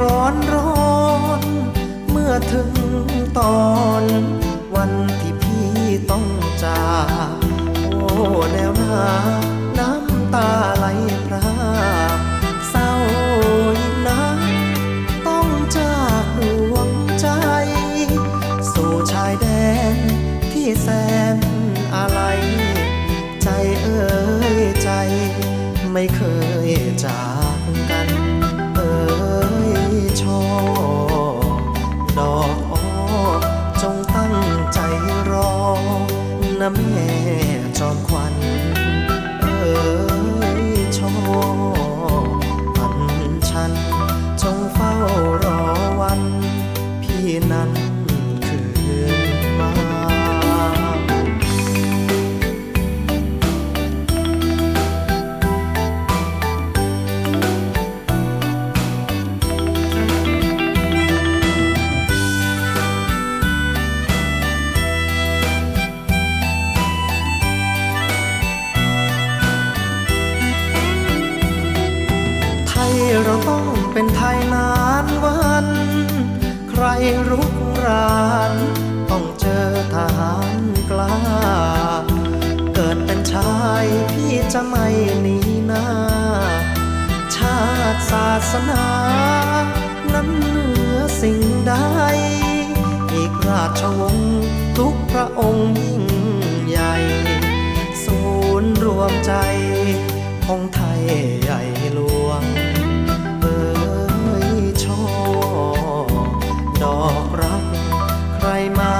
ร้อนร้อน เมื่อถึงตอนวันที่พี่ต้องจาก โอ้แนวหน้า เราต้องเป็นไทยนานวัน ใครรุกราน ต้องเจอทหารกล้า เกิดเป็นชายพี่จะไม่หนีหน้า ชาติศาสนา นั้นเหนือสิ่งใด อีกราชวงศ์ทุกพระองค์ยิ่งใหญ่ ศูนย์รวมใจ ใค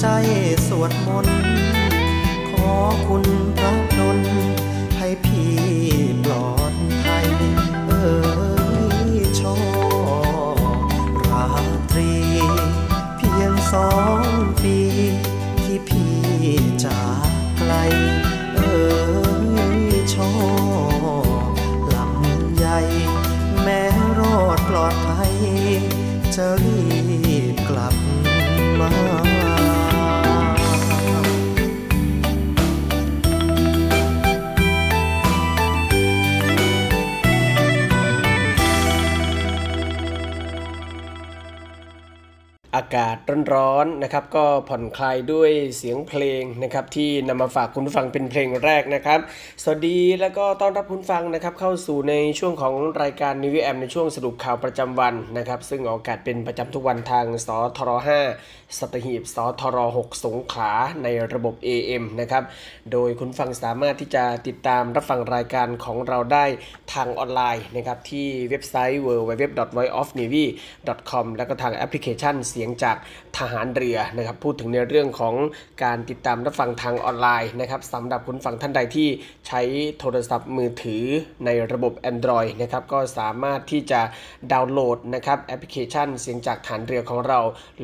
ใจสวดมนต์ ขอคุณพระดลให้พี่ปลอดภัยเอ่ยชอราตรี เพียงสองปี ที่พี่จากไกลเอ่ยชอลำใหญ่ แม้รอดปลอดภัยจะรีากาศร้อนๆนะครับ ก็ผ่อนคลายด้วยเสียงเพลงนะครับ ที่นำมาฝากคุณผู้ฟังเป็นเพลงแรกนะครับ สวัสดีแล้วก็ต้อนรับคุณฟังนะครับ เข้าสู่ในช่วงของรายการนิวแอมในช่วงสรุปข่าวประจำวันนะครับ ซึ่งออกอากาศเป็นประจำทุกวันทางสทร5 สัตหีบสทร6สงขลาในระบบ AM นะครับ โดยคุณฟังสามารถที่จะติดตามรับฟังรายการของเราได้ทางออนไลน์นะครับที่เว็บไซต์ www.voiceofnavy.com แล้วก็ทางแอปพลิเคชันเสียงจากทหารเรือนะครับ พูดถึงในเรื่องของการติดตามรับฟังทางออนไลน์นะครับสำหรับคุณฟังท่านใดที่ใช้โทรศัพท์มือถือในระบบ Android นะครับก็สามารถที่จะดาวน์โหลดนะครับแอปพลิเคชันเสียงจากฐานเรือของเรา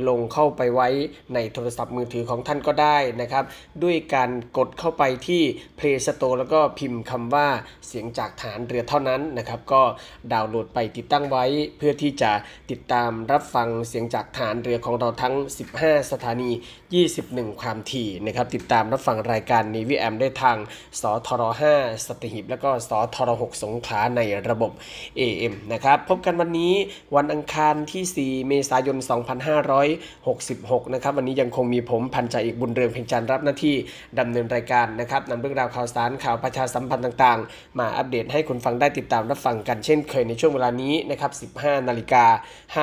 ลงเข้าไปไว้ในโทรศัพท์มือถือของท่านก็ได้นะครับ ด้วยการกดเข้าไปที่ Play Store แล้วก็พิมพ์คำว่าเสียงจากฐานเรือเท่านั้นนะครับ ก็ดาวน์โหลดไปติดตั้งไว้ เพื่อที่จะติดตามรับฟังเสียงจากฐานเรือของเราทั้ง 15 สถานี 21 ความถี่นะครับ ติดตามรับฟังรายการนีวีแอมได้ทาง สทร5สตหิบ แล้วก็สทร6สงขลาในระบบ AM นะครับ พบกันวันนี้วันอังคารที่ 4 เมษายน 2560 2566นะครับ วันนี้ยังคงมีผมพันจ่าเอกบุญเรืองเพ็งจันทร์รับหน้าที่ดำเนินรายการนะครับนำเรื่องราวข่าวสารข่าวประชาสัมพันธ์ต่างๆ มาอัปเดตให้คุณฟังได้ติดตามรับฟังกันเช่นเคยในช่วงเวลานี้นะครับ 15 นาฬิกา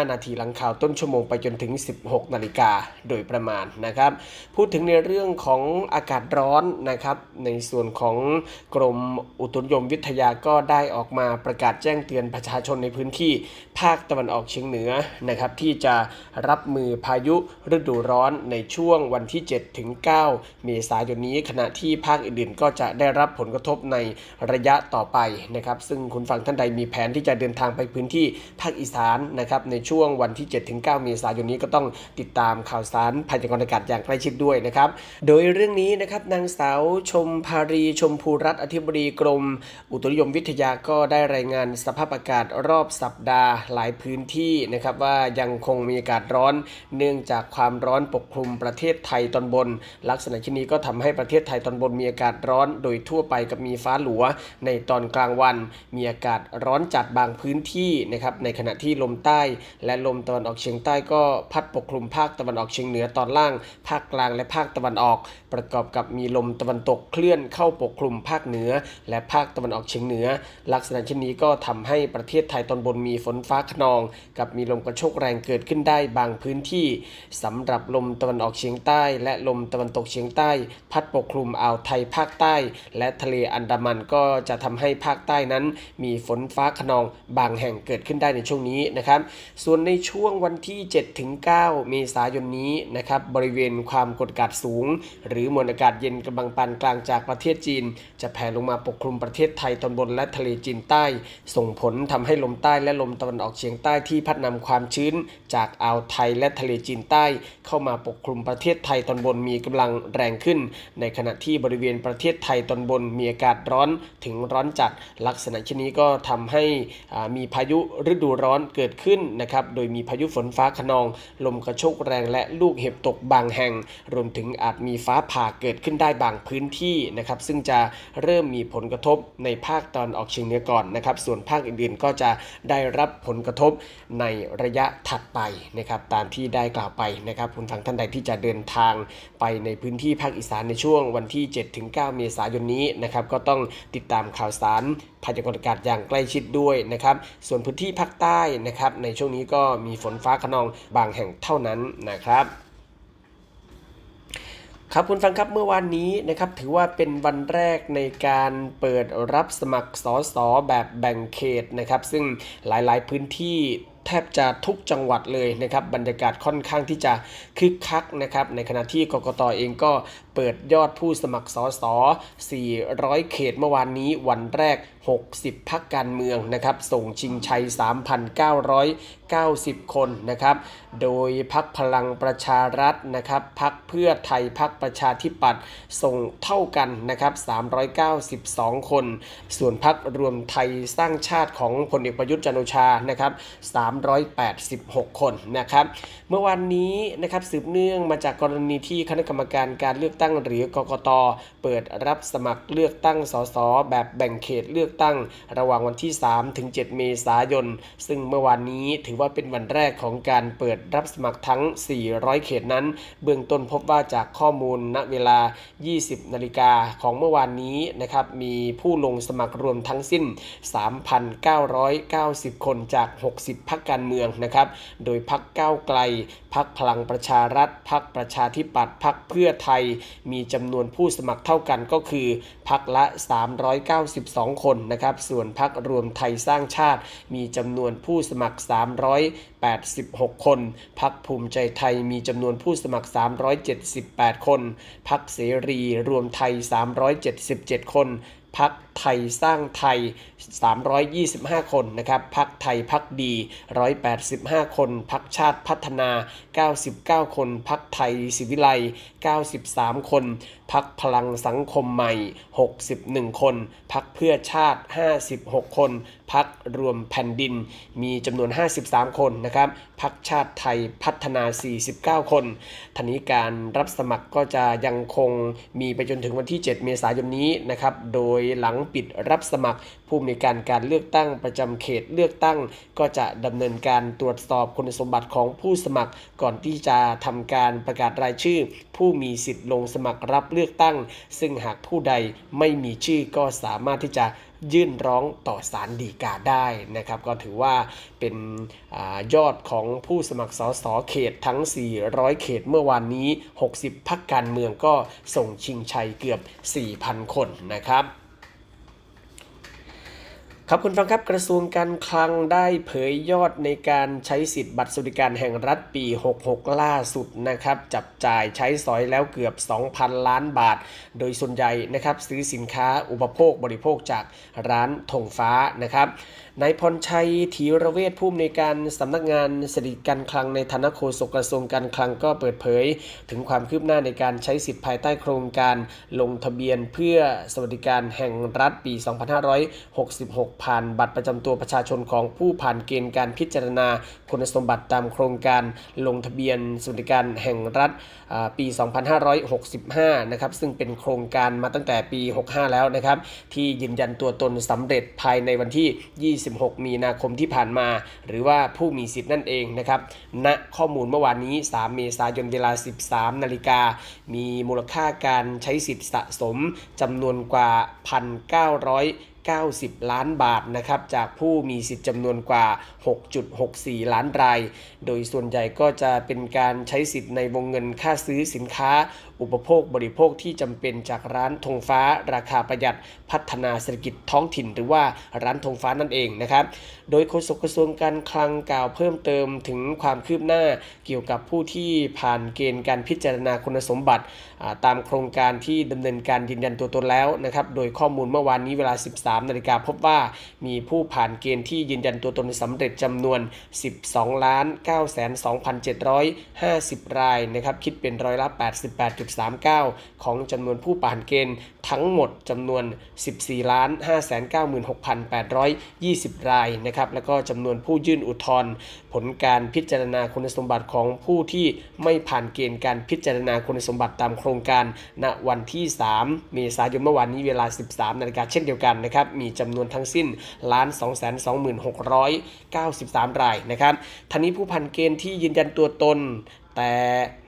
5 นาทีหลังข่าวต้นชั่วโมงไปจนถึง 16 นาฬิกาโดยประมาณนะครับ พูดถึงในเรื่องของอากาศร้อนนะครับ ในส่วนของกรมอุตุนิยมวิทยาก็ได้ออกมาประกาศแจ้งเตือนประชาชนในพื้นที่ภาคตะวันออกเฉียงเหนือนะครับที่จะรับมือพายุฤดูร้อนในช่วงวันที่ 7 ถึง 9 เมษายนนี้ ขณะที่ภาคอื่นๆ ก็จะได้รับผลกระทบในระยะต่อไปนะครับ ซึ่งคุณฟังท่านใดมีแผนที่จะเดินทางไปพื้นที่ภาคอีสานนะครับในช่วงวันที่ 7 ถึง 9 เมษายนนี้ก็ต้องติดตามข่าวสารพยากรณ์อากาศอย่างใกล้ชิดด้วยนะครับ โดยเรื่องนี้นะครับนางสาวชมภารีชมพูรัตน์อธิบดีกรม อุตุนิยมวิทยาก็ได้รายงานสภาพอากาศรอบสัปดาห์หลายพื้นที่นะครับว่ายังคงมีอากาศร้อนเนื่องจากความความร้อนปกคลุมประเทศไทยตอนบน ลักษณะเช่นนี้ก็ทำให้ประเทศไทยตอนบนมีอากาศร้อนโดยทั่วไปกับมีฟ้าหลัว ในตอนกลางวัน มีอากาศร้อนจัดบางพื้นที่นะครับในขณะที่ลมใต้ และลมตะวันออกเฉียงใต้ก็พัดปกคลุมภาคตะวันออกเฉียงเหนือตอนล่าง ภาคกลางและภาคตะวันออก ประกอบกับมีลมตะวันตกเคลื่อนเข้าปกคลุมภาคเหนือ และภาคตะวันออกเฉียงเหนือ ลักษณะเช่นนี้ก็ทำให้ประเทศไทยตอนบนมีฝนฟ้าขนอง กับมีลมกระโชกแรงเกิดขึ้นได้บางพื้นที่สำหรับลมตะวันออกเฉียงใต้ และลมตะวันตกเฉียงใต้ พัดปกคลุมอ่าวไทยภาคใต้ และทะเลอันดามันก็จะทำให้ภาคใต้นั้น มีฝนฟ้าขนองบางแห่งเกิดขึ้นได้ในช่วงนี้นะครับ ส่วนในช่วงวันที่7ถึง9เมษายนนี้นะครับบริเวณความกดอากาศสูง หรือมวลอากาศเย็นกำลังปานกลางจากประเทศจีน จะแผ่ลงมาปกคลุมประเทศไทยตอนบนและทะเลจีนใต้ ส่งผลทำให้ลมใต้และลมตะวันออกเฉียงใต้ที่พัดนำความชื้น จากอ่าวไทยและทะเลจีนใต้เข้ามาปกคลุมประเทศไทยตอนบนมีกำลังแรงขึ้น ในขณะที่บริเวณประเทศไทยตอนบนมีอากาศร้อนถึงร้อนจัด ลักษณะเช่นนี้ก็ทำให้มีพายุฤดูร้อนเกิดขึ้นนะครับโดยมีพายุฝนฟ้าขนอง ลมกระโชกแรงและลูกเห็บตกบางแห่ง รวมถึงอาจมีฟ้าผ่าเกิดขึ้นได้บางพื้นที่นะครับซึ่งจะเริ่มมีผลกระทบในภาคตอนออกเฉียงเหนือก่อนนะครับส่วนภาคอื่นๆก็จะได้รับผลกระทบในระยะถัดไปนะครับตามที่ได้กล่าวไปนะครับคุณฟังท่านใดที่จะเดินทางไปในพื้นที่ภาคอีสานในช่วงวันที่ 7-9 เมษายนนี้นะครับก็ต้องติดตามข่าวสารพยากรณ์อากาศอย่างใกล้ชิดด้วยนะครับส่วนพื้นที่ภาคใต้นะครับในช่วงนี้ก็มีฝนฟ้าขนองบางแห่งเท่านั้นนะครับครับคุณฟังครับเมื่อวานนี้นะครับถือว่าเป็นวันแรกในการเปิดรับสมัครสอสอแบบแบ่งเขตนะครับ ซึ่งหลายๆพื้นที่ แทบจะทุกจังหวัดเลยนะครับบรรยากาศค่อนข้างที่จะคึกคักนะครับในขณะที่กกตเองก็ เปิดยอดผู้สมัครสอสอ400 เขตเมื่อวานนี้วันแรก 60 พักการเมืองนะครับ ส่งชิงชัย 3,990 คนนะครับ โดยพักพลังประชารัฐนะครับพักเพื่อไทยพักประชาธิปัตย์ส่งเท่ากันนะครับ 392 คน ส่วนพักรวมไทยสร้างชาติของพลเอกประยุทธ์จันโอชานะครับ 386 คนนะครับ เมื่อวานนี้นะครับสืบเนื่องมาจากกรณีที่คณะกรรมการการเลือกตั้งหรือกกต เปิดรับสมัครเลือกตั้งสสแบบแบ่งเขตเลือกตั้ง ระหว่างวันที่ 3 ถึง 7 เมษายน ซึ่งเมื่อวานนี้ถือว่าเป็นวันแรกของการเปิดรับสมัครทั้ง 400 เขตนั้น เบื้องต้นพบว่าจากข้อมูลณเวลา 20 นาฬิกาของเมื่อวานนี้นะครับมีผู้ลงสมัครรวมทั้งสิ้น 3,990 คนจาก 60 พักการเมืองนะครับ โดยพักก้าวไกล พักพลังประชารัฐ พักประชาธิปัตย์พักเพื่อไทย มีจำนวนผู้สมัครเท่ากันก็คือพักละ 392 คนนะครับ ส่วนพักรวมไทยสร้างชาติ มีจำนวนผู้สมัคร 386 คน พักภูมิใจไทยมีจำนวนผู้สมัคร 378 คน พักเสรีรวมไทย 377 คนพักไทยสร้างไทย 325 คนนะครับ พักไทยพักดี 185 คน พักชาติพัฒนา 99 คนพักไทยศิวิไล93 คน พักพลังสังคมใหม่ 61 คน พักเพื่อชาติ 56 คน พักรวมแผ่นดิน มีจำนวน 53 คนนะครับ พักชาติไทยพัฒนา 49 คนทนี้การรับสมัครก็จะยังคงมีไปจนถึงวันที่ 7 เมษายนนี้นะครับ โดยหลังปิดรับสมัคร ผู้มีการการเลือกตั้งประจำเขตเลือกตั้ง ก็จะดำเนินการตรวจสอบคุณสมบัติของผู้สมัคร ก่อนที่จะทำการประกาศรายชื่อ ผู้มีสิทธิ์ลงสมัครรับเลือกตั้ง ซึ่งหากผู้ใดไม่มีชื่อก็สามารถที่จะยื่นร้องต่อศาลฎีกาได้นะครับ ก็ถือว่าเป็นอยอดของผู้สมัครสสเขตทั้ง 400 เขตเมื่อวานนี้ 60 พักการเมืองก็ส่งชิงชัยเกือบ 4,000 คนนะครับ ครับคุณฟังครับกระทรวงการคลังได้เผยยอดในการใช้สิทธิ์บัตรสวัสดิการแห่งรัฐปี 66 ล่าสุดนะครับ จับจ่ายใช้สอยแล้วเกือบ 2,000 ล้านบาท โดยส่วนใหญ่นะครับซื้อสินค้าอุปโภคบริโภคจากร้านธงฟ้านะครับนายพรชัยธีรเวชผู้อำนวยการสำนักงานสถิติการคลังในฐานะโฆษกกระทรวงการคลังก็เปิดเผย ถึงความคืบหน้าในการใช้สิทธิภายใต้โครงการลงทะเบียนเพื่อสวัสดิการแห่งรัฐปี 2566 ผ่านบัตรประจำตัวประชาชนของผู้ผ่านเกณฑ์การพิจารณาคุณสมบัติตามโครงการลงทะเบียนสวัสดิการแห่งรัฐปี 2565 นะครับซึ่งเป็นโครงการมาตั้งแต่ปี 65 แล้วนะครับที่ยืนยันตัวตนสำเร็จภายในวันที่ 2 26 มีนาคมที่ผ่านมา หรือว่าผู้มีสิทธิ์นั่นเองนะครับณข้อมูลเมื่อวานนี้ 3 เมษายนเวลา 13 นาฬิกา มีมูลค่าการใช้สิทธิ์สะสมจำนวนกว่า 1,900 90 ล้านบาทนะครับจากผู้มีสิทธิ์จำนวนกว่า 6.64 ล้านราย โดยส่วนใหญ่ก็จะเป็นการใช้สิทธิ์ในวงเงินค่าซื้อสินค้า อุปโภคบริโภคที่จำเป็นจากร้านธงฟ้า ราคาประหยัดพัฒนาเศรษฐกิจท้องถิ่น หรือว่าร้านธงฟ้านั่นเองนะครับโดยโฆษกกระทรวงการคลังกล่าวเพิ่มเติมถึงความคืบหน้าเกี่ยวกับผู้ที่ผ่านเกณฑ์การพิจารณาคุณสมบัติ ตามโครงการที่ดำเนินการยืนยันตัวตนแล้วนะครับ โดยข้อมูลเมื่อวานนี้เวลา 13 นาฬิกาพบว่ามีผู้ผ่านเกณฑ์ที่ยืนยันตัวตนสำเร็จจำนวน 12 ล้าน9,2,750 รายนะครับ คิดเป็นร้อยละ 88.39 ของจำนวนผู้ผ่านเกณฑ์ทั้งหมดจำนวน 14 ล้าน596,820 รายนะครับแล้วก็จำนวนผู้ยื่นอุทธรณ์ผลการพิจารณาคุณสมบัติของผู้ที่ไม่ผ่านเกณฑ์การพิจารณาคุณสมบัติตามโครงการณวันที่ 3 เมษายนเมื่อวานนี้เวลา 13นาฬิกาเช่นเดียวกันนะครับมีจำนวนทั้งสิ้นล้าน226,93 รายนะครับท่านี้ผู้ผ่านเกณฑ์ที่ยืนยันตัวตน แต่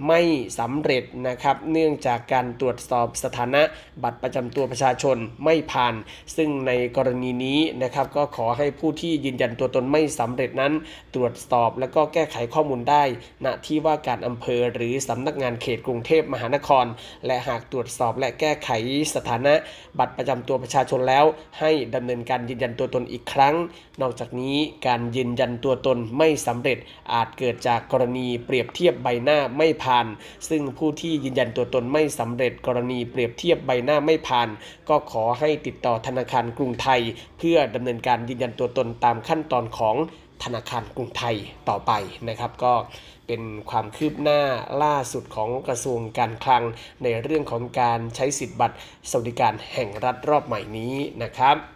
ไม่สำเร็จนะครับเนื่องจากการตรวจสอบสถานะบัตรประจำตัวประชาชนไม่ผ่าน ซึ่งในกรณีนี้นะครับก็ขอให้ผู้ที่ยืนยันตัวตนไม่สำเร็จนั้น ตรวจสอบแล้วก็แก้ไขข้อมูลได้ ณที่ว่าการอำเภอหรือสำนักงานเขตกรุงเทพมหานคร และหากตรวจสอบและแก้ไขสถานะบัตรประจำตัวประชาชนแล้ว ให้ดำเนินการยืนยันตัวตนอีกครั้ง นอกจากนี้การยืนยันตัวตนไม่สำเร็จอาจเกิดจากกรณีเปรียบเทียบใบหน้าไม่ผ่าน ซึ่งผู้ที่ยืนยันตัวตนไม่สำเร็จกรณีเปรียบเทียบใบหน้าไม่ผ่าน ก็ขอให้ติดต่อธนาคารกรุงไทย เพื่อดำเนินการยืนยันตัวตนตามขั้นตอนของธนาคารกรุงไทยต่อไปนะครับ ก็เป็นความคืบหน้าล่าสุดของกระทรวงการคลังในเรื่องของการใช้สิทธิบัตรสวัสดิการแห่งรัฐรอบใหม่นี้นะครับ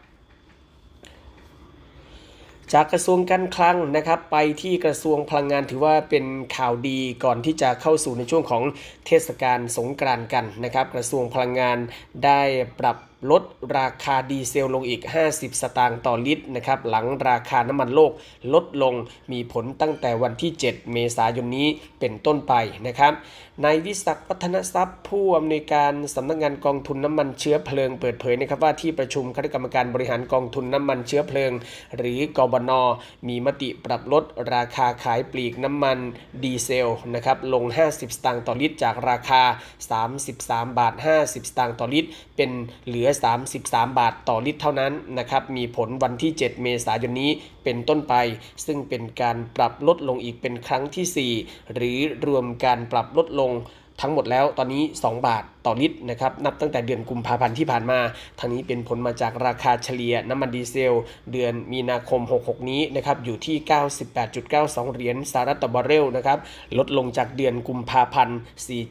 จากกระทรวงการคลังนะครับไปที่กระทรวงพลังงานถือว่าเป็นข่าวดีก่อนที่จะเข้าสู่ในช่วงของเทศกาลสงกรานต์กันนะครับ กระทรวงพลังงานได้ปรับ ลดราคาดีเซลลงอีก 50 สตางค์ต่อลิตรนะครับหลังราคาน้ำมันโลกลดลงมีผลตั้งแต่วันที่ 7 เมษายนนี้เป็นต้นไปนะครับนายวิศักดิ์พัฒนทรัพย์ ผู้อำนวยการสำนักงานกองทุนน้ำมันเชื้อเพลิงเปิดเผยนะครับว่าที่ประชุมคณะกรรมการบริหารกองทุนน้ำมันเชื้อเพลิง หรือกบน มีมติปรับลดราคาขายปลีกน้ำมันดีเซลนะครับลง 50 สตางค์ต่อลิตร จากราคา 33 บาท 50 สตางค์ต่อลิตร เป็นเหลือ33 บาทต่อลิตรเท่านั้นนะครับ มีผลวันที่ 7 เมษายนนี้เป็นต้นไป ซึ่งเป็นการปรับลดลงอีกเป็นครั้งที่ 4 หรือรวมการปรับลดลงทั้งหมดแล้วตอนนี้ 2 บาทต่อลิตรนะครับนับตั้งแต่เดือนกุมภาพันธ์ที่ผ่านมาทางนี้เป็นผลมาจากราคาเฉลี่ยน้ำมันดีเซล เดือนมีนาคม 66 นี้นะครับอยู่ที่ 98.92 เหรียญสหรัฐต่อบาร์เรลนะครับลดลงจากเดือนกุมภาพันธ์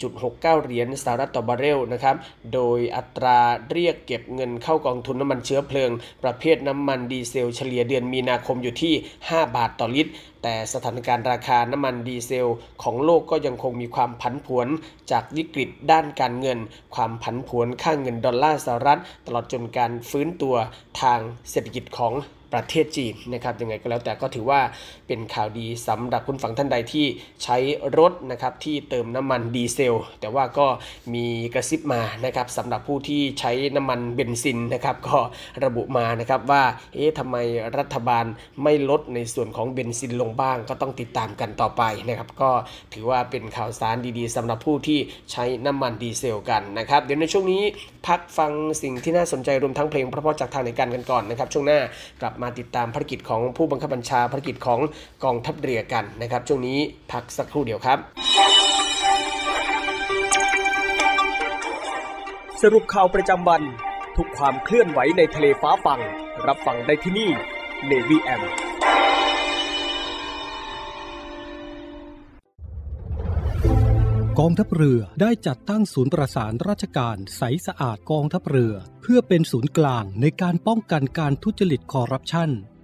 4.69 เหรียญสหรัฐต่อบาร์เรลนะครับโดยอัตราเรียกเก็บเงินเข้ากองทุนน้ำมันเชื้อเพลิง ประเภทน้ำมันดีเซล เฉลี่ยเดือนมีนาคมอยู่ที่ 5 บาทต่อลิตรแต่สถานการณ์ราคาน้ำมันดีเซล ของโลกก็ยังคงมีความผันผวนจากวิกฤตด้านการเงินความผันผวนค่าเงินดอลลาร์สหรัฐ ตลอดจนการฟื้นตัวทางเศรษฐกิจของประเทศจีนนะครับยังไงก็แล้วแต่ก็ถือว่า เป็นข่าวดีสำหรับคุณผู้ฟังท่านใดที่ใช้รถนะครับที่เติมน้ำมันดีเซล แต่ว่าก็มีกระซิบมานะครับสำหรับผู้ที่ใช้น้ำมันเบนซินนะครับก็ระบุมานะครับว่าเอ๊ะทำไมรัฐบาลไม่ลดในส่วนของเบนซินลงบ้าง ก็ต้องติดตามกันต่อไปนะครับก็ถือว่าเป็นข่าวสารดีๆสำหรับผู้ที่ใช้น้ำมันดีเซลกันนะครับเดี๋ยวในช่วงนี้พักฟังสิ่งที่น่าสนใจรวมทั้งเพลงเพราะๆจากทางรายการกันก่อนนะครับช่วงหน้ากลับมาติดตามภารกิจของผู้บังคับบัญชาภารกิจของกองทัพเรือกันนะครับ ช่วงนี้พักสักครู่เดียวครับ สรุปข่าวประจำวัน ทุกความเคลื่อนไหวในทะเลฟ้าฟังรับฟังได้ที่นี่ Navy M กองทัพเรือได้จัดตั้งศูนย์ประสานราชการใสสะอาดกองทัพเรือ เพื่อเป็นศูนย์กลางในการป้องกันการทุจริตคอร์รัปชัน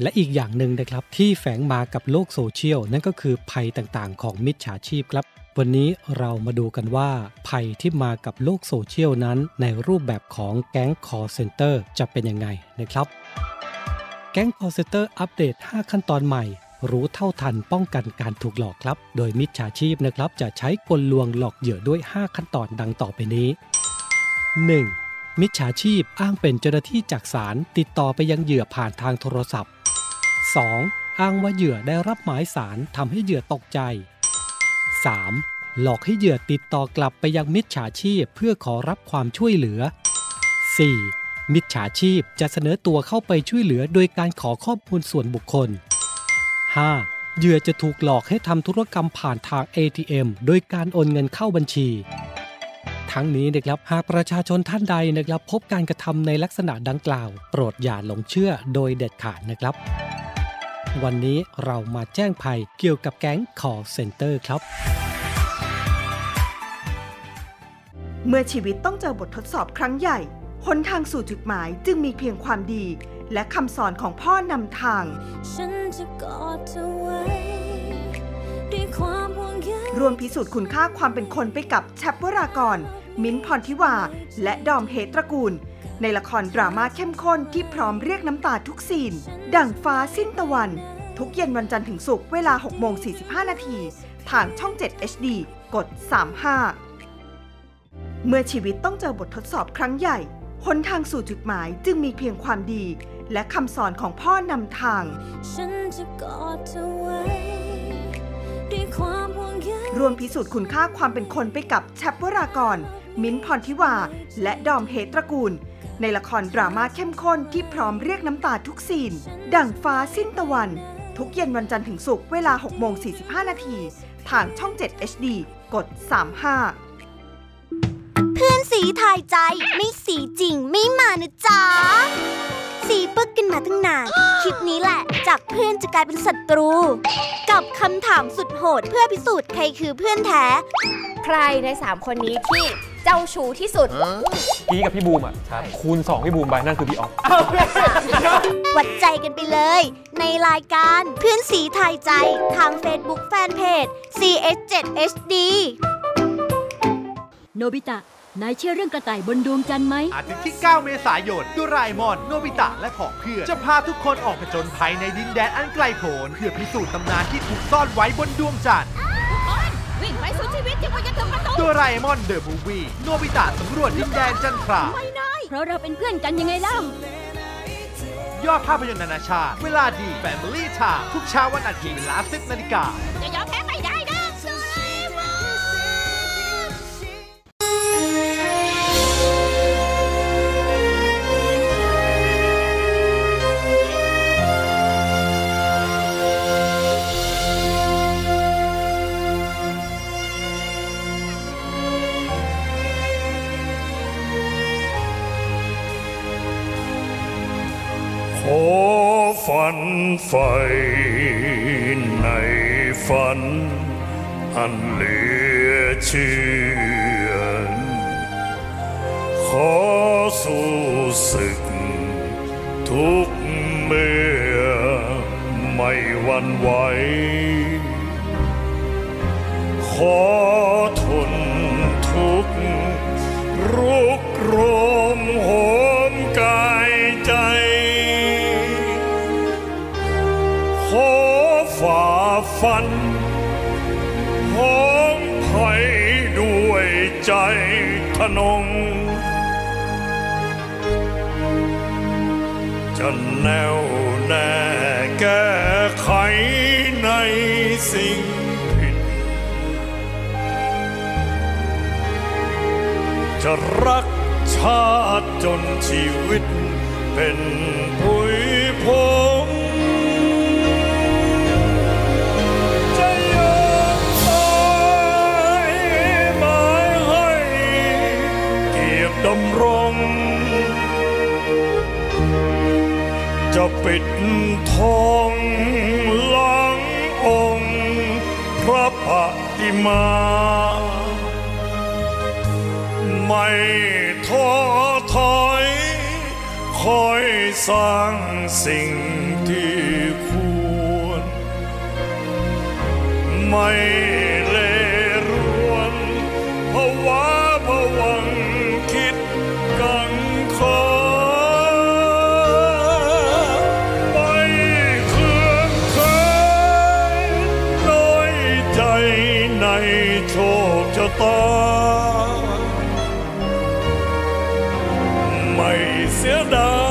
และอีกอย่างหนึ่งนะครับที่แฝงมากับโลกโซเชียลนั่นก็คือภัยต่างๆ ของมิจฉาชีพครับ วันนี้เรามาดูกันว่า ภัยที่มากับโลกโซเชียลนั้น ในรูปแบบของแก๊งคอลเซ็นเตอร์จะเป็นยังไงนะครับ แก๊งคอลเซ็นเตอร์อัปเดต 5 ขั้นตอนใหม่ รู้เท่าทันป้องกันการถูกหลอกครับ โดยมิจฉาชีพนะครับจะใช้กลลวงหลอกเหยื่อด้วย 5 ขั้นตอนดังต่อไปนี้ 1. มิจฉาชีพอ้างเป็นเจ้าหน้าที่จากศาลติดต่อไปยังเหยื่อผ่านทางโทรศัพท์ 2. อ้างว่าเหยื่อได้รับหมายสารทำให้เหยื่อตกใจ 3. หลอกให้เหยื่อติดต่อกลับไปยังมิจฉาชีพเพื่อขอรับความช่วยเหลือ 4. มิจฉาชีพจะเสนอตัวเข้าไปช่วยเหลือโดยการขอข้อมูลส่วนบุคคล 5. เหยื่อจะถูกหลอกให้ทำธุรกรรมผ่านทาง ATM โดยการโอนเงินเข้าบัญชี ทั้งนี้นะครับหากประชาชนท่านใดนะครับพบการกระทำในลักษณะดังกล่าว โปรดอย่าหลงเชื่อโดยเด็ดขาดนะครับ วันนี้เรามาแจ้งภัยเกี่ยวกับแก๊ง call center ครับ เมื่อชีวิตต้องเจอบททดสอบครั้งใหญ่หนทางสู่จุดหมายจึงมีเพียงความดี และคำสอนของพ่อนำทาง ฉันจะกอดเธอไว้ รวมพิสูจน์คุณค่าความเป็นคนไปกับแชปวรากร มิ้นท์พรทิวา และดอมเฮตระกูล ในละครดราม่าเข้มข้นที่พร้อมเรียกน้ำตาทุกซีน ดั่งฟ้าสิ้นตะวัน ทุกเย็นวันจันทร์ถึงศุกร์เวลา 6 โมง 45 นาที ทางช่อง 7 HD กด 35 เมื่อชีวิตต้องเจอบททดสอบครั้งใหญ่หนทางสู่จุดหมายจึงมีเพียงความดี และคำสอนของพ่อนำทาง ฉันจะกอดเธอไว้ รวมพิสูจน์คุณค่าความเป็นคนไปกับแชปวรากร มิ้นท์พรทิวา และดอมเฮตระกูล ในละครดราม่าเข้มข้นที่พร้อมเรียกน้ำตาทุกซีน ดั่งฟ้าสิ้นตะวัน ทุกเย็นวันจันทร์ถึงศุกร์เวลา 6 โมง 45 นาที ทางช่อง 7 HD กด 35 เพื่อนสีทายใจไม่สีจริงไม่มานะจ๊ะ สีปึกกันมาตั้งนาน คลิปนี้แหละ จากเพื่อนจะกลายเป็นศัตรู กับคำถามสุดโหดเพื่อพิสูจน์ใครคือเพื่อนแท้ ใครใน 3 คนนี้ที่เจ้าชู้ที่สุด พี่กับพี่บูมอะคูณ 2 พี่บูมไปนั่นคือพี่ออฟวัดใจกันไปเลย ในรายการเพื่อนสีทายใจทาง Facebook Fanpage CS7HD โนบิตะ นายเชื่อเรื่องกระต่ายบนดวงจันทร์ไหม อาทิตย์ที่ 9 เมษายนโดราเอมอน โนบิตะ และผองเพื่อน จะพาทุกคนออกผจญภัยในดินแดนอันไกลโพ้นเพื่อพิสูจน์ตำนานที่ถูกซ่อนไว้บนดวงจันทร์วิ่งไปสุดชีวิตที่ว่าจะถึงประตูโดราเอมอนเดอะมูฟวี่โนบิตะสำรวจดินแดนจันทราเพราะเราเป็นเพื่อนกันยังไงเล่ายอดภาพยนตร์นานาชาติ เวลาดี Family Time ทุกเช้าวันอาทิตย์เวลา10นาฬิกาจะยอมแพ้ ฝันใฝ่ในฝันอันเหลือเชื่ ใจทนง จะแน่วแน่แก้ไขในสิ่งผิด จะรักชาติจนชีวิตเป็นผุยพง ดำรง จะปิดทองหลังองค์พระปฏิมา ไม่ท้อถอย คอยสร้างสิ่งที่ควร ไม่ คชะ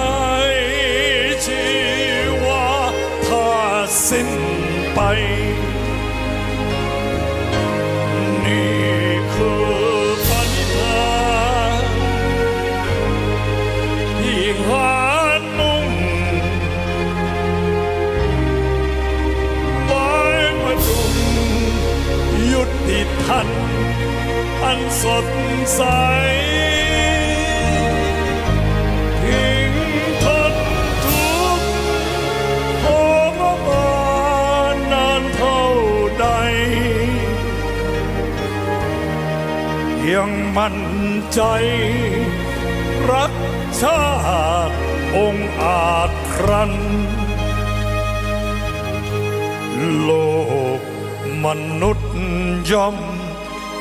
สดใสทิ้งทนทุกข์ทรมานนานเท่าใด ยังมั่นใจ รักชาติองอาจครัน โลกมนุษย์ย่อม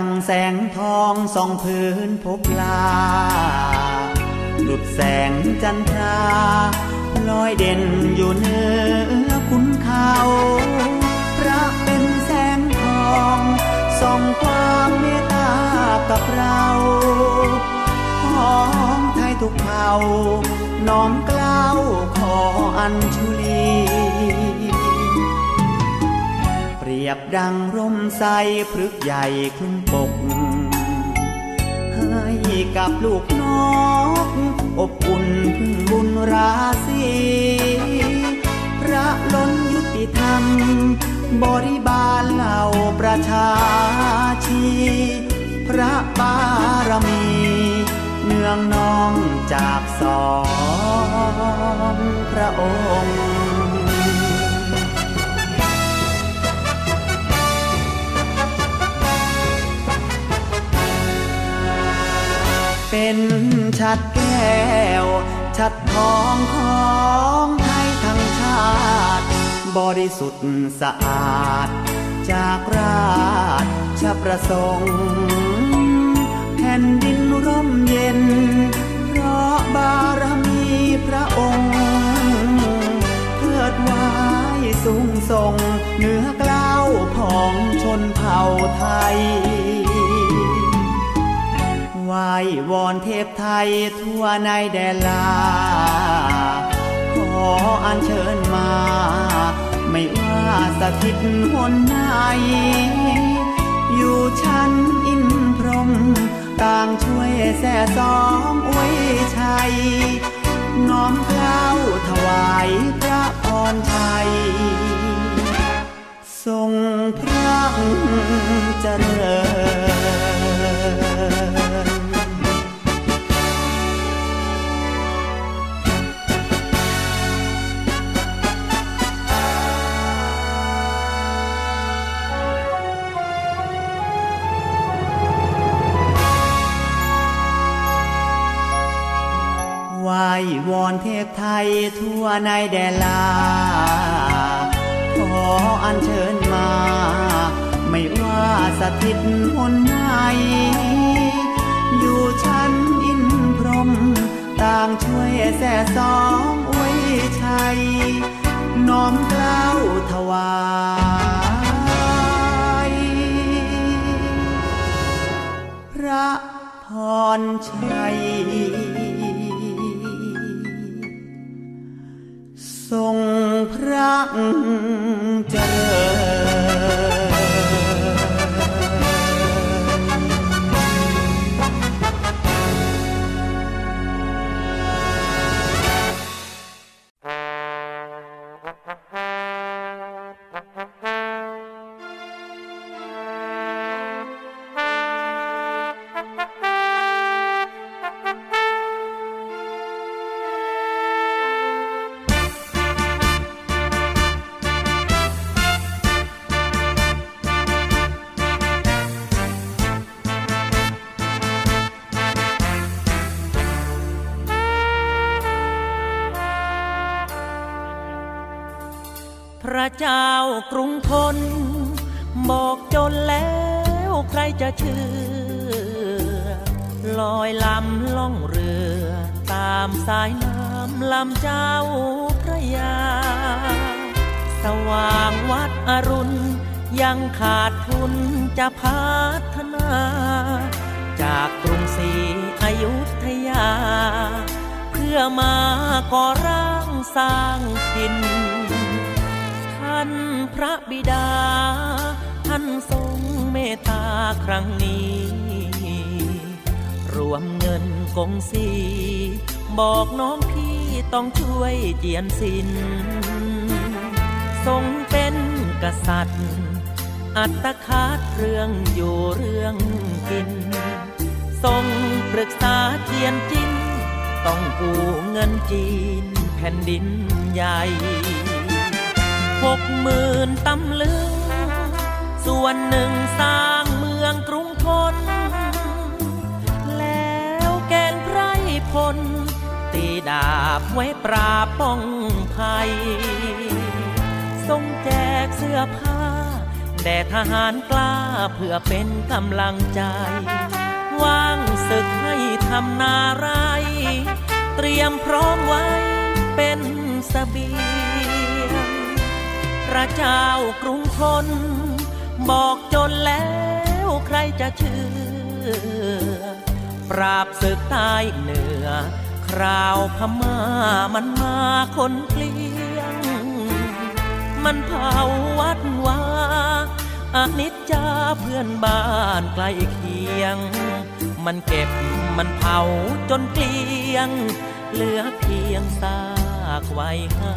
ดังแสงทองส่องพื้นพบลาหลุดแสงจันทราลอยเด่นอยู่เหนือคุณเขาพระเป็นแสงทองส่องความเมตตากับเราของไทยทุกเผ่าน้อมกล้าวขออัญชุลี รียบดังร่มใสพฤกษ์ใหญ่คลุมปก ให้กับลูกนก อบอุ่นพึ่งบุญราศีพระล้นยุติธรรม บริบาลเหล่าประชาชี พระบารมี เนืองนองจากสองพระองค์ เป็นชัดแก้ว ชัดทองของไทยทั้งชาติ บริสุทธิ์สะอาด จากราชประสงค์แผ่นดินร่มเย็น เพราะบารมีพระองค์เทิดไว้สูงส่งเหนือกล้าวผองชนเผ่าไทย ไหววอนเทพไทยทั่วในแดนลา ขออัญเชิญมา ไม่ว่าสถิตหนไหน อยู่ชั้นอินพรหมต่างช่วยแส่สองอวยชัย น้อมเกล้าถวายพระปรชัย ทรงพระเจริญ ยทั่วในแดนลา ขออัญเชิญมา ไม่ว่าสถิตหนไหนอยู่ชั้นอินพรหมต่างช่วยแส่สองอวยชัย น้อมเกล้าวถวายพระพรชัย รักเจอ นแล้วใครจะเชื่อ ลอยลำล่องเรือ ตามสายน้ำลำเจ้าพระยา สว่างวัดอรุณ ยังขาดทุนจะพัฒนา จากกรุงศรีอยุธยา เพื่อมาก่อร่างสร้างถิ่นท่านพระบิดา ท่านทรงเมตตาครั้งนี้ รวมเงินกงสี บอกน้องพี่ต้องช่วยเจียนสิน ทรงเป็นกษัตริย์ อัตคาดเรื่องอยู่เรื่องกิน ทรงปรึกษาเจียนจิน ต้องกู้เงินจีนแผ่นดินใหญ่หกหมื่นตำลึง ส่วนหนึ่งสร้างเมืองกรุงทน แล้วแกนไพรพล ตีดาบไว้ปราบป้องภัย ทรงแจกเสื้อผ้า แด่ทหารกล้าเพื่อเป็นกำลังใจ ว่างศึกให้ทำนาไร เตรียมพร้อมไว้เป็นสเสบียงพระเจ้ากรุงทน บอกจนแล้วใครจะเชื่อ ปราบศึกใต้เหนือ คราวพม่ามันมาคนเกลี้ยง มันเผาวัดวาอานิจจาเพื่อนบ้านใกล้เคียง มันเก็บมันเผาจนเกลี้ยง เหลือเพียงซากไว้ให้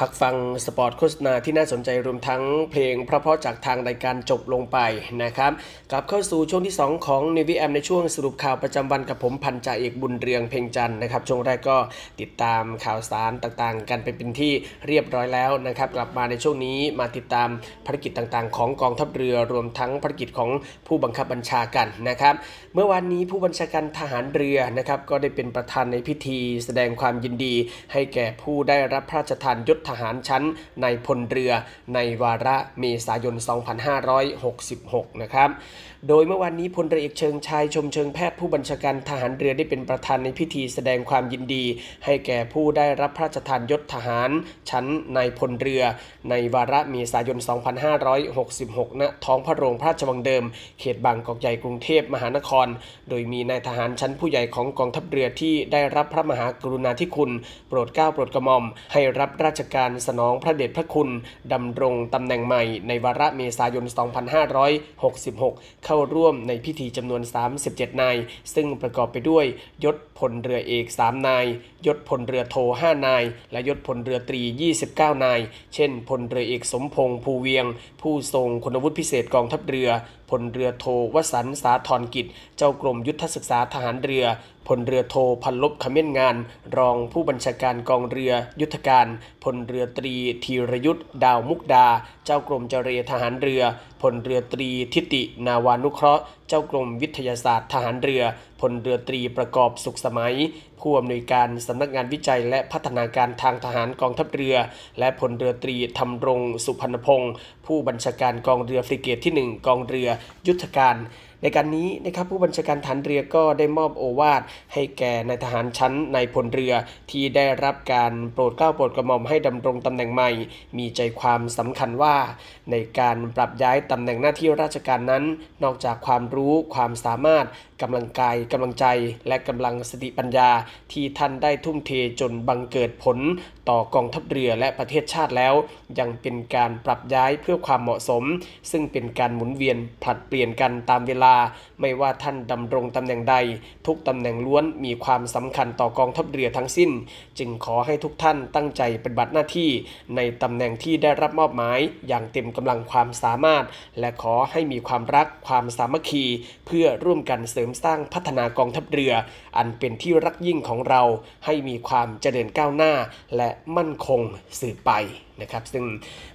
พักฟังสปอร์ตโฆษณาที่น่าสนใจรวมทั้งเพลงเพราะๆจากทางรายการจบลงไปนะครับกลับเข้าสู่ช่วงที่ 2 ของ n นวีแอมในช่วงสรุปข่าวประจำวันกับผมพันจ่าเอกบุญเรืองเพ่งจันนะครับ ช่วงแรกก็ติดตามข่าวสารต่างๆ กันไปเป็นที่เรียบร้อยแล้วนะครับ กลับมาในช่วงนี้มาติดตามภารกิจต่างๆ ของกองทัพเรือรวมทั้งภารกิจของผู้บังคับบัญชากันนะครับ เมื่อวานนี้ผู้บัญชาการทหารเรือนะครับก็ได้เป็นประธานในพิธี แสดงความยินดี ให้แก่ผู้ได้รับพระราชทานยศทหารชั้นในพลเรือในวาระเมษายน 2566 นะครับ โดยเมื่อวานนี้พลเรือเอกเชิงชายชมเชิงแพทย์ผู้บัญชาการทหารเรือได้เป็นประธานในพิธีแสดงความยินดี ให้แก่ผู้ได้รับพระราชทานยศทหาร ชั้นในพลเรือ ในวาระเมษายน 2566 ณ ท้องพระโรงพระราชวังเดิม เขตบางกอกใหญ่กรุงเทพมหานคร โดยมีนายทหารชั้นผู้ใหญ่ของกองทัพเรือที่ได้รับพระมหากรุณาธิคุณ โปรดเกล้าโปรดกระหม่อม ให้รับราชการสนองพระเดชพระคุณดำรงตำแหน่งใหม่ในวาระเมษายน 2566เข้าร่วมในพิธีจำนวน 37 นาย ซึ่งประกอบไปด้วยยศพลเรือเอก 3 นาย ยศพลเรือโท 5 นาย และยศพลเรือตรี 29 นาย เช่น พลเรือเอกสมพงษ์ภูเวียง ผู้ทรงคุณวุฒิพิเศษกองทัพเรือ พลเรือโทวสันต์สาธรกิจ เจ้ากรมยุทธศึกษาทหารเรือ ลเรือโทพันลบขมิ้นงาน รองผู้บัญชาการกองเรือยุทธการ พลเรือตรีธีรยุทธ์ดาวมุกดา เจ้ากรมเจรทหารเรือ พลเรือตรีทิตินาวานุเคราะห์ เจ้ากรมวิทยาศาสตร์ทหารเรือ พลเรือตรีประกอบสุขสมัย ผู้อำนวยการสำนักงานวิจัยและพัฒนาการทางทหารกองทัพเรือ และพลเรือตรีธำรงสุพรรณพงศ์ผู้บัญชาการกองเรือฟริเกตที่ 1 กองเรือยุทธการ ในการนี้นะครับผู้บัญชาการฐานเรือก็ได้มอบโอวาทให้แก่นายทหารชั้นในพลเรือที่ได้รับการโปรดเกล้าโปรดกระหม่อมให้ดำรงตำแหน่งใหม่ มีใจความสำคัญว่า ในการปรับย้ายตำแหน่งหน้าที่ราชการนั้น นอกจากความรู้ความสามารถกำลังกายกำลังใจ และกำลังสติปัญญาที่ท่านได้ทุ่มเทจนบังเกิดผลต่อกองทัพเรือและประเทศชาติแล้ว ยังเป็นการปรับย้ายเพื่อความเหมาะสม ซึ่งเป็นการหมุนเวียนผลัดเปลี่ยนกันตามเวลา ไม่ว่าท่านดำรงตำแหน่งใด ทุกตำแหน่งล้วนมีความสำคัญต่อกองทัพเรือทั้งสิ้น จึงขอให้ทุกท่านตั้งใจปฏิบัติหน้าที่ ในตำแหน่งที่ได้รับมอบหมาย อย่างเต็มกำลังความสามารถ และขอให้มีความรักความสามัคคี เพื่อร่วมกันเสริมสร้างพัฒนากองทัพเรือ อันเป็นที่รักยิ่งของเรา ให้มีความเจริญก้าวหน้า และมั่นคงสืบไป นะครับ ซึ่ง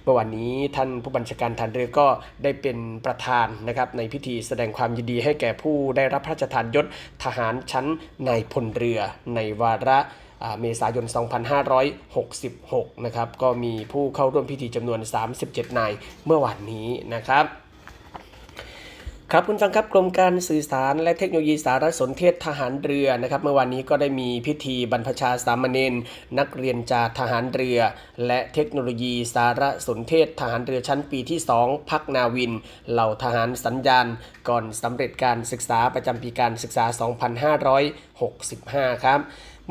เมื่อวันนี้ท่านผู้บัญชาการฐานเรือก็ได้เป็นประธานนะครับในพิธีแสดงความยินดีให้แก่ผู้ได้รับพระราชทานยศทหารชั้นนายพลเรือในวาระเมษายน 2566 นะครับ ก็มีผู้เข้าร่วมพิธีจำนวน 37 นายเมื่อวานนี้นะครับ ครับคุณฟังครับกรมการสื่อสารและเทคโนโลยีสารสนเทศทหารเรือนะครับเมื่อวานนี้ก็ได้มีพิธีบรรพชาสามเณรนักเรียนจากทหารเรือ และเทคโนโลยีสารสนเทศทหารเรือชั้นปีที่ 2 พักนาวิน เหล่าทหารสัญญาณ ก่อนสำเร็จการศึกษาประจำปีการศึกษา 2565 ครับ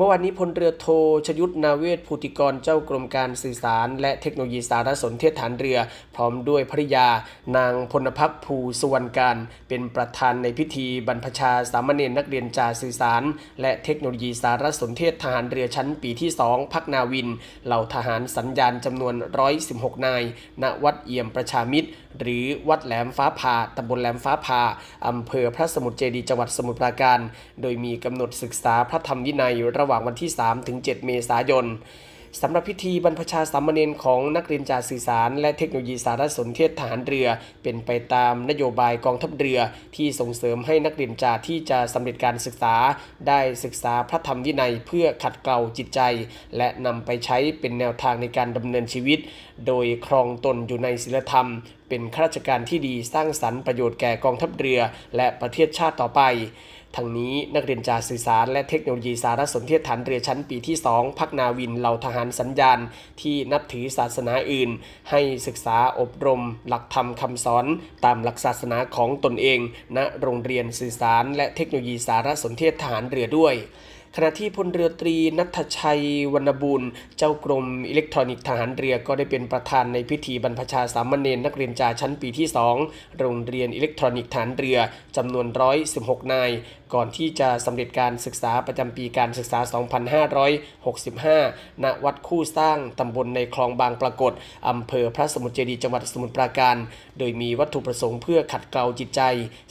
เมื่อวานนี้พลเรือโทชยุทธนาเวศภูติกรเจ้ากรมการสื่อสาร และเทคโนโลยีสารสนเทศฐานเรือ พร้อมด้วยภริยา นางพลพักภูสุวรรณการ เป็นประธานในพิธีบรรพชาสามเณรนักเรียนจาสื่อสาร และเทคโนโลยีสารสนเทศทหารเรือชั้นปีที่ 2 พักนาวิน เหล่าทหารสัญญาณจำนวน 116 นาย ณ วัดเอี่ยมประชามิตร หรือวัดแหลมฟ้าผ่าตำบลแหลมฟ้าผ่าอำเภอพระสมุทรเจดีจังหวัดสมุทรปราการ โดยมีกำหนดศึกษาพระธรรมวินัยระหว่างวันที่ 3 ถึง 7 เมษายนสำหรับพิธีบรรพชาสามเณรของนักเรียนจากสื่อสาร และเทคโนโลยีสารสนเทศทหารเรือ เป็นไปตามนโยบายกองทัพเรือ ที่ส่งเสริมให้นักเรียนจาที่จะสำเร็จการศึกษา ได้ศึกษาพระธรรมวินัยเพื่อขัดเกลาจิตใจ และนำไปใช้เป็นแนวทางในการดำเนินชีวิต โดยครองตนอยู่ในศีลธรรม เป็นข้าราชการที่ดีสร้างสรรค์ประโยชน์แก่กองทัพเรือ และประเทศชาติต่อไป ทั้งนี้นักเรียนจากสื่อสารและเทคโนโลยีสารสนเทศฐานเรือชั้นปีที่ 2 พักนาวินเหล่าทหารสัญญาณ ที่นับถือศาสนาอื่น ให้ศึกษาอบรม หลักธรรมคำสอน ตามหลักศาสนาของตนเองณโรงเรียนสื่อสาร และเทคโนโลยีสารสนเทศฐานเรือด้วย ขณะที่พลเรือตรีนัทชัยวรรณบุญเจ้ากรมอิเล็กทรอนิกส์ทหารเรือก็ได้เป็นประธานในพิธีบรรพชาสามเณรนักเรียนจ่าชั้นปีที่ 2 โรงเรียนอิเล็กทรอนิกส์ทหารเรือจำนวน 116 นาย ก่อนที่จะสำเร็จการศึกษาประจำปีการศึกษา 2565 ณ วัดคู่สร้างตำบลในคลองบางปลากดอำเภอพระสมุทรเจดีย์จังหวัดสมุทรปราการ โดยมีวัตถุประสงค์เพื่อขัดเกลาจิตใจ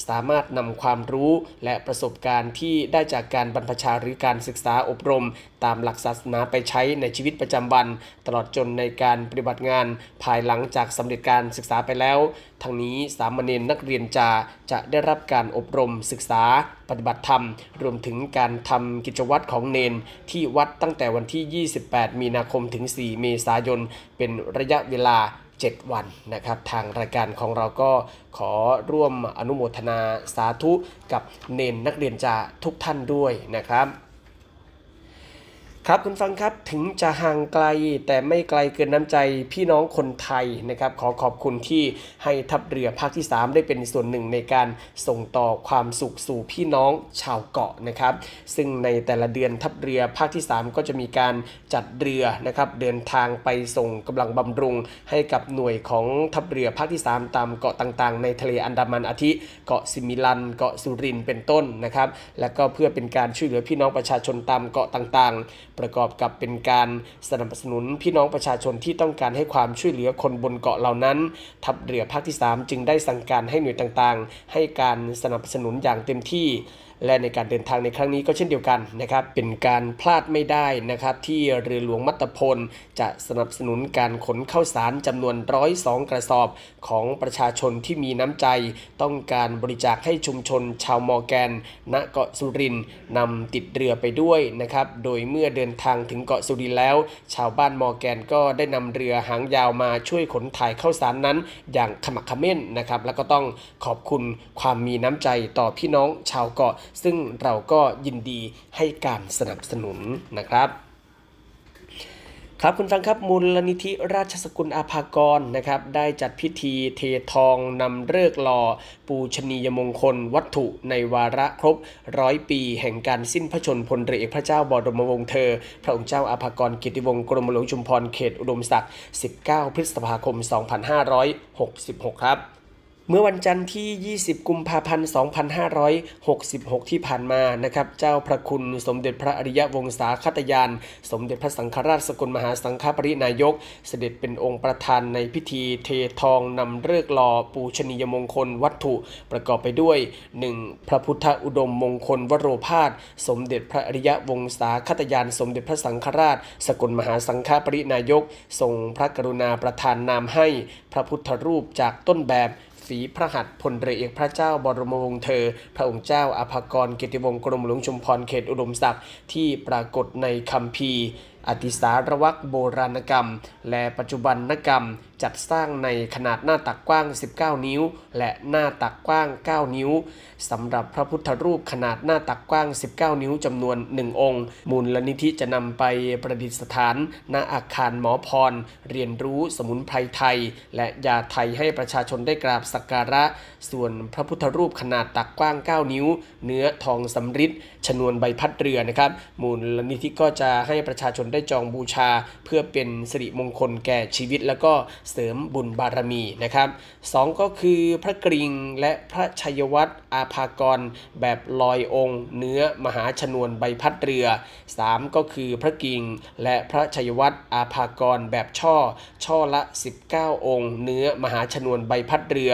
สามารถนำความรู้และประสบการณ์ที่ได้จากการบรรพชาหรือการการศึกษาอบรม ตามหลักศาสนาไปใช้ในชีวิตประจำวัน ตลอดจนในการปฏิบัติงานภายหลังจากสำเร็จการศึกษาไปแล้ว ทั้งนี้สามเณรนักเรียนจาจะได้รับการอบรมศึกษาปฏิบัติธรรม รวมถึงการทำกิจวัตรของเนน ที่วัดตั้งแต่วันที่ 28 มีนาคมถึง 4 เมษายน เป็นระยะเวลา 7 วันนะครับทางรายการของเราก็ขอร่วมอนุโมทนาสาธุกับเนนนักเรียนจาทุกท่านด้วยนะครับ ครับคุณฟังครับถึงจะห่างไกลแต่ไม่ไกลเกินน้ำใจพี่น้องคนไทยนะครับขอขอบคุณที่ให้ทัพเรือภาคที่ 3 ได้เป็นส่วนหนึ่งในการส่งต่อความสุขสู่พี่น้องชาวเกาะนะครับ ซึ่งในแต่ละเดือนทัพเรือภาคที่ 3 ก็จะมีการจัดเรือนะครับเดินทางไปส่งกำลังบำรุง ให้กับหน่วยของทัพเรือภาคที่ 3 ตามเกาะต่างๆ ในทะเลอันดามันอาทิเกาะซิมิลัน เกาะสุรินเป็นต้นนะครับและก็เพื่อเป็นการช่วยเหลือพี่น้องประชาชนตามเกาะต่างๆประกอบกับเป็นการสนับสนุนพี่น้องประชาชนที่ต้องการให้ความช่วยเหลือคนบนเกาะเหล่านั้น ทัพเรือภาคที่ 3 จึงได้สั่งการให้หน่วยต่างๆ ให้การสนับสนุนอย่างเต็มที่และในการเดินทางในครั้งนี้ก็เช่นเดียวกันนะครับ เป็นการพลาดไม่ได้นะครับ ที่เรือหลวงมัตตพล จะสนับสนุนการขนข้าวสารจำนวน 102 กระสอบของประชาชนที่มีน้ำใจ ต้องการบริจาคให้ชุมชนชาวมอร์แกน ณเกาะสุรินนำติดเรือไปด้วยนะครับ โดยเมื่อเดินทางถึงเกาะสุรินแล้ว ชาวบ้านมอแกนก็ได้นำเรือหางยาวมาช่วยขนถ่ายข้าวสารนั้น อย่างขมักขม้นนะครับ แล้วก็ต้องขอบคุณความมีน้ำใจต่อพี่น้องชาวเกาะ ซึ่งเราก็ยินดีให้การสนับสนุนนะครับ ครับคุณฟังครับมูลนิธิราชสกุลอาภากรนะครับได้จัดพิธีเททองนำเลิกหล่อปูชนียมงคล วัตถุในวาระครบร้อยปี แห่งการสิ้นพระชนพลเรือเอกพระเจ้าบรมวงศ์เธอ พระองค์เจ้าอาภากรกิติวงศ์กรมหลวงชุมพรเขตอุดมศักดิ์ 19 พฤษภาคม 2566 ครับ เมื่อวันจันทร์ที่ 20 กุมภาพันธ์ 2566 ที่ผ่านมานะครับ เจ้าพระคุณสมเด็จพระอริยวงศาคตยาน สมเด็จพระสังฆราชสกลมหาสังฆปรินายก เสด็จเป็นองค์ประธานในพิธีเททองนำเลิกหล่อปูชนียมงคลวัตถุประกอบไปด้วย 1. พระพุทธอุดมมงคลวโรพาสสมเด็จพระอริยวงศาคตยาน สมเด็จพระสังฆราช สกลมหาสังฆปรินายก ทรงพระกรุณาประทานนามให้พระพุทธรูปจากต้นแบบ ฝีพระหัตถ์พลเรือเอกพระเจ้าบรมวงศ์เธอ พระองค์เจ้าอาภากรเกติวงศ์กรมหลวงชุมพรเขตอุดมศักดิ์ที่ปรากฏในคัมภีร์อติสารวักโบราณกรรม และปัจจุบันนกรรม จัดสร้างในขนาดหน้าตักกว้าง 19 นิ้ว และหน้าตักกว้าง 9 นิ้วสำหรับพระพุทธรูปขนาดหน้าตักกว้าง 19 นิ้วจำนวน 1 องค์ มูลลนิธิจะนำไปประดิษฐาน ณอาคารหมอพร เรียนรู้สมุนไพรไทย และยาไทยให้ประชาชนได้กราบสักการะ ส่วนพระพุทธรูปขนาดตักกว้าง 9 นิ้ว เนื้อทองสำริดชนวนใบพัดเรือนะครับ มูลนิธิก็จะให้ประชาชนได้จองบูชา เพื่อเป็นสิริมงคลแก่ชีวิตแล้วก็เสริมบุญบารมีนะครับสองก็คือพระกริงและพระชัยวัตรอาภากร แบบลอยองค์ เนื้อมหาชนวนใบพัดเรือ 3 ก็คือพระกริงและพระชัยวัตรอาภากรแบบช่อ ช่อละ 19 องค์ เนื้อมหาชนวนใบพัดเรือ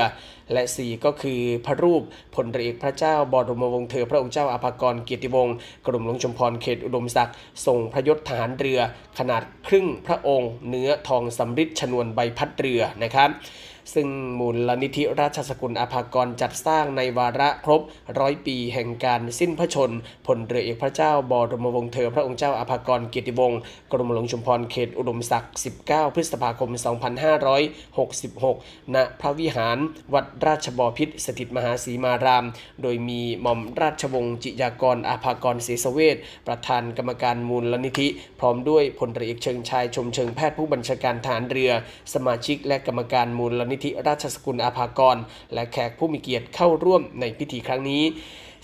และ 4 ก็คือพระรูปพลเรือเอกพระเจ้าบรมวงศ์เธอพระองค์เจ้าอาภากรเกียรติวงศ์กรมหลวงชุมพรเขตอุดมศักดิ์ทรงพระยศทหารเรือ ขนาดครึ่งพระองค์ เนื้อทองสำริดชนวนใบพัดเรือนะครับ ซึ่งมูลนิธิราชสกุลอาภากรจัดสร้างในวาระครบร้อยปีแห่งการสิ้นพระชนพลเรือเอกพระเจ้าบรมวงศ์เธอ พระองค์เจ้าอาภากรเกียรติวงศ์กรมหลวงชุมพรเขตอุดมศักดิ์ 19 พฤษภาคม 2566 ณ พระวิหารวัดราชบพิตรสถิตมหาสีมาราม โดยมีหม่อมราชวงศ์จิยากรอาภากรศรีสเวชประธานกรรมการมูลนิธิ พร้อมด้วยพลเรือเอกเชิงชายชมเชิงแพทย์ผู้บัญชาการทหารเรือ สมาชิกและกรรมการมูลนิธิราชสกุลอาภากร และแขกผู้มีเกียรติเข้าร่วมในพิธีครั้งนี้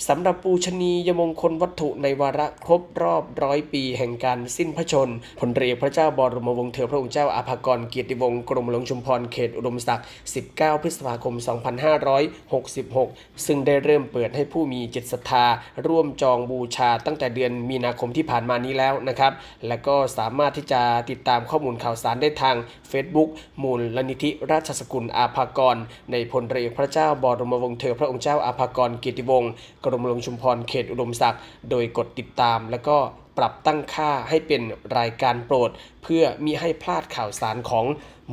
สำหรับปูชนียมงคลวัตถุในวาระครบรอบร้อยปีแห่งการสิ้นพระชนพลเรือพระเจ้าบรมวงศ์เธอพระองค์เจ้าอาภากรเกียรติวงศ์กรมหลวงชุมพรเขตอุดมศักดิ์ 19 พฤษภาคม 2566 ซึ่งได้เริ่มเปิดให้ผู้มีจิตศรัทธา ร่วมจองบูชาตั้งแต่เดือนมีนาคมที่ผ่านมานี้แล้วนะครับ และก็สามารถที่จะติดตามข้อมูลข่าวสารได้ทาง Facebook มูลลนิธิราชสกุลอาภากร ในพลเรือพระเจ้าบรมวงศ์เธอพระองค์เจ้าอาภากรเกียรติวงศ์รมหลวงชุมพรเขตอุดมศักดิ์โดยกดติดตาม และก็ปรับตั้งค่าให้เป็นรายการโปรดเพื่อมิให้พลาดข่าวสารของ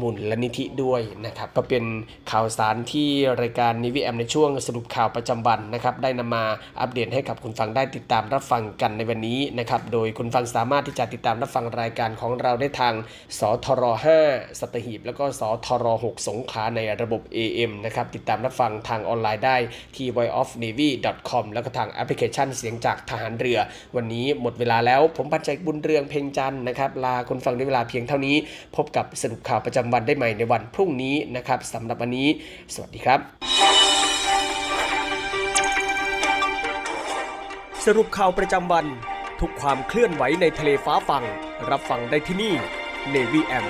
มูลนิธิด้วยนะครับก็เป็นข่าวสารที่รายการนิวิแอมในช่วงสรุปข่าวประจำวันนะครับได้นำมาอัปเดตให้กับคุณฟังได้ติดตามรับฟังกันในวันนี้นะครับโดยคุณฟังสามารถที่จะติดตามรับฟังรายการของเราได้ทางสทร5สัตหีบ แล้วก็สทร6สงขาในระบบ AM นะครับติดตามรับฟังทางออนไลน์ได้ที่ voiceofnavy.com แล้วก็ทางแอปพลิเคชันเสียงจากทหารเรือ วันนี้หมดเวลาแล้วผมปัจจัยบุญเรืองเพ่งจันนะครับลาคุณฟังด้วยเวลาเพียงเท่านี้ พบกับสรุปข่าวประจำวันได้ใหม่ในวันพรุ่งนี้นะครับสำหรับวันนี้ สวัสดีครับสรุปข่าวประจำวัน ทุกความเคลื่อนไหวในทะเลฟ้าฟังรับฟังได้ที่นี่ Navy M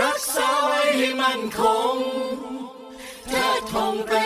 รักษาไว้ให้มั่นคงเทิดธงไปรงให้เด่